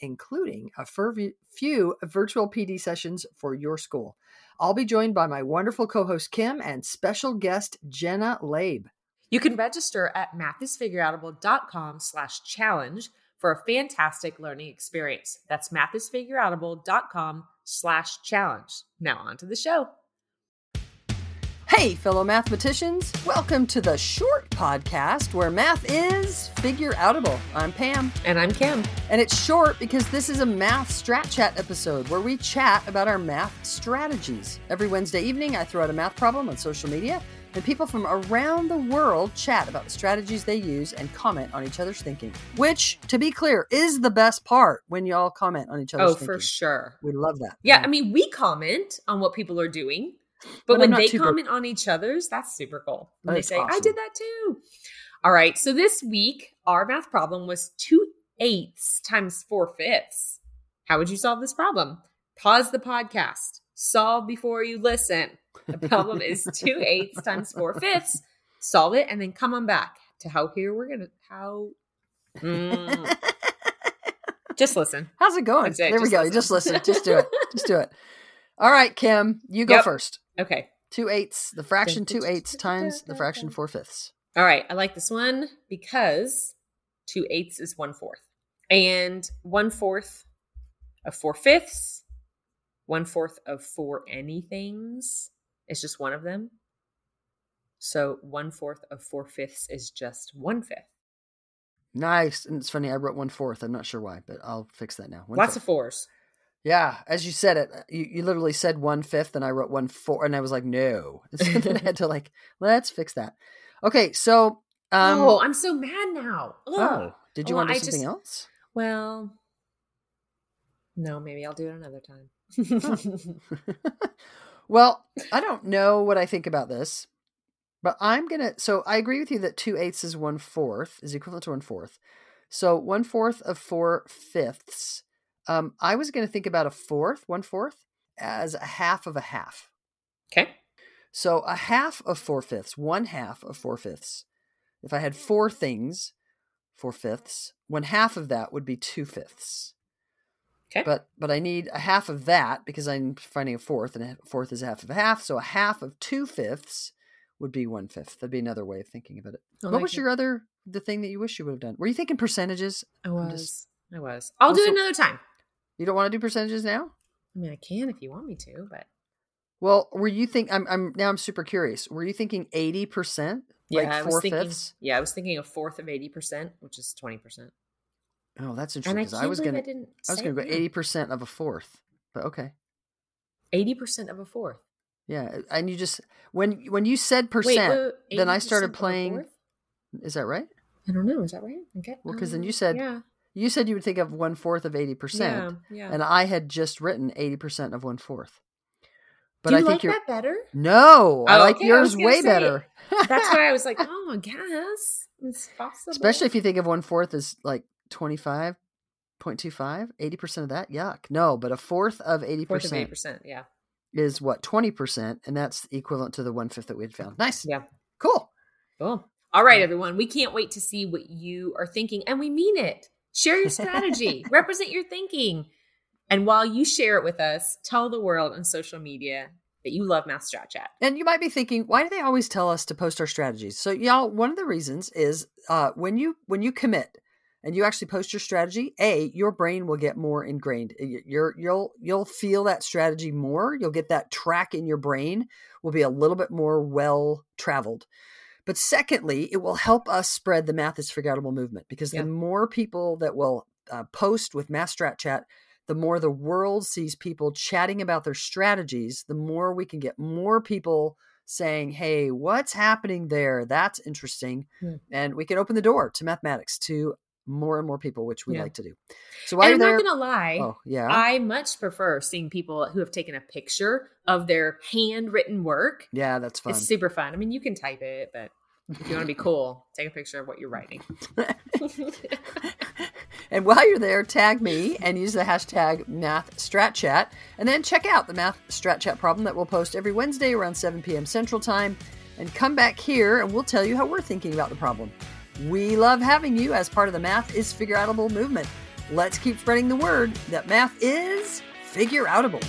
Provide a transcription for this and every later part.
including a few virtual PD sessions for your school. I'll be joined by my wonderful co host Kim and special guest Jenna Laib. You can register at mathisfigureoutable.com slash challenge for a fantastic learning experience. That's mathisfigureoutable.com slash challenge. Now on to the show. Hey, fellow mathematicians, welcome to the short podcast where math is figure outable. I'm Pam. And I'm Kim. And it's short because this is a math strat chat episode where we chat about our math strategies. Every Wednesday evening, I throw out a math problem on social media, and people from around the world chat about the strategies they use and comment on each other's thinking. Which, to be clear, is the best part when y'all comment on each other's oh, thinking. for sure. We love that. Yeah, I mean, we comment on what people are doing but, but when they comment on each other's, that's super cool. When they say, awesome. I did that too. All right. So this week, our math problem was two eighths times four fifths. How would you solve this problem? Pause the podcast. Solve before you listen. The problem is two eighths times four fifths. Solve it and then come on back to how here we're gonna how mm. just listen. How's it going? It. There just we go. Listen. Just listen. Just do it. Just do it. All right, Kim, you go yep. first. Okay. Two eighths, the fraction two eighths times the fraction four fifths. All right. I like this one because two eighths is one fourth. And one fourth of four fifths, one fourth of four anythings is just one of them. So one fourth of four fifths is just one fifth. Nice. And it's funny, I wrote one fourth. I'm not sure why, but I'll fix that now. One Lots of fours. Yeah, as you said it, you, you literally said one fifth, and I wrote one four, and I was like, no. So then I had to like, let's fix that. Okay, so um, oh, I'm so mad now. Ugh. Oh, did you want to do something just, else? Well, no, maybe I'll do it another time. well, I don't know what I think about this, but I'm gonna. So I agree with you that two eighths is one fourth is equivalent to one fourth. So one fourth of four fifths um, I was going to think about a fourth, one fourth, as a half of a half. Okay. So a half of four fifths, one half of four fifths. If I had four things, four fifths, one half of that would be two fifths. Okay. But but I need a half of that because I'm finding a fourth, and a fourth is a half of a half. So a half of two fifths would be one fifth. That'd be another way of thinking about it. I what was it. your other the thing that you wish you would have done? Were you thinking percentages? I was. Just... I was. I'll do it another time. You don't want to do percentages now? I mean, I can if you want me to, but well, were you think I'm I'm now I'm super curious. Were you thinking eighty percent? Yeah, like I was thinking. Fifths? Yeah, I was thinking a fourth of eighty percent, which is twenty percent. Oh, that's interesting. Because I, I, was gonna I, I was gonna go eighty percent of a fourth, but okay. Eighty percent of a fourth. Yeah, and you just when when you said percent, wait, wait, then I started playing. Is that right? I don't know. Is that right? Okay. Well, because then um, you said yeah. You said you would think of one fourth of eighty percent, yeah, yeah. and I had just written eighty percent of one fourth. But Do you I think like you're that better. No, oh, I like okay, yours I way say, better. that's why I was like, oh, I guess it's possible. Especially if you think of one fourth as like twenty five point two five, 80 percent of that. Yuck, no, but a fourth of eighty percent, Fourth of 80%, yeah, is what twenty percent, and that's equivalent to the one fifth that we had found. Nice, yeah, cool, cool. All right, everyone, we can't wait to see what you are thinking, and we mean it. Share your strategy, represent your thinking. And while you share it with us, tell the world on social media that you love Math Strat Chat. And you might be thinking, why do they always tell us to post our strategies? So, y'all, one of the reasons is uh, when you when you commit and you actually post your strategy, a your brain will get more ingrained. You're you'll you'll feel that strategy more. You'll get that track in your brain will be a little bit more well traveled But secondly, it will help us spread the Math is Figureoutable movement because yeah. the more people that will uh, post with Math Strat Chat, the more the world sees people chatting about their strategies, the more we can get more people saying, Hey, what's happening there? That's interesting. Hmm. And we can open the door to mathematics to more and more people, which we yeah. like to do. So while I'm there, not gonna lie, oh, yeah, I much prefer seeing people who have taken a picture of their handwritten work. Yeah, that's fun. It's super fun. I mean, you can type it, but if you want to be cool, take a picture of what you're writing. and while you're there, tag me and use the hashtag MathStratChat. And then check out the Math Strat Chat problem that we'll post every Wednesday around 7 p.m. Central Time. And come back here and we'll tell you how we're thinking about the problem. We love having you as part of the Math is Figureoutable movement. Let's keep spreading the word that math is figureoutable.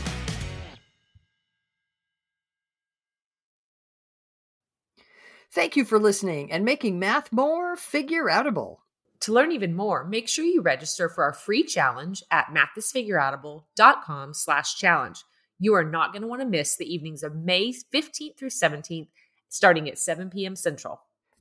Thank you for listening and making math more figureoutable. To learn even more, make sure you register for our free challenge at mathisfigureoutable.com slash challenge. You are not going to want to miss the evenings of May 15th through 17th, starting at 7 p.m. Central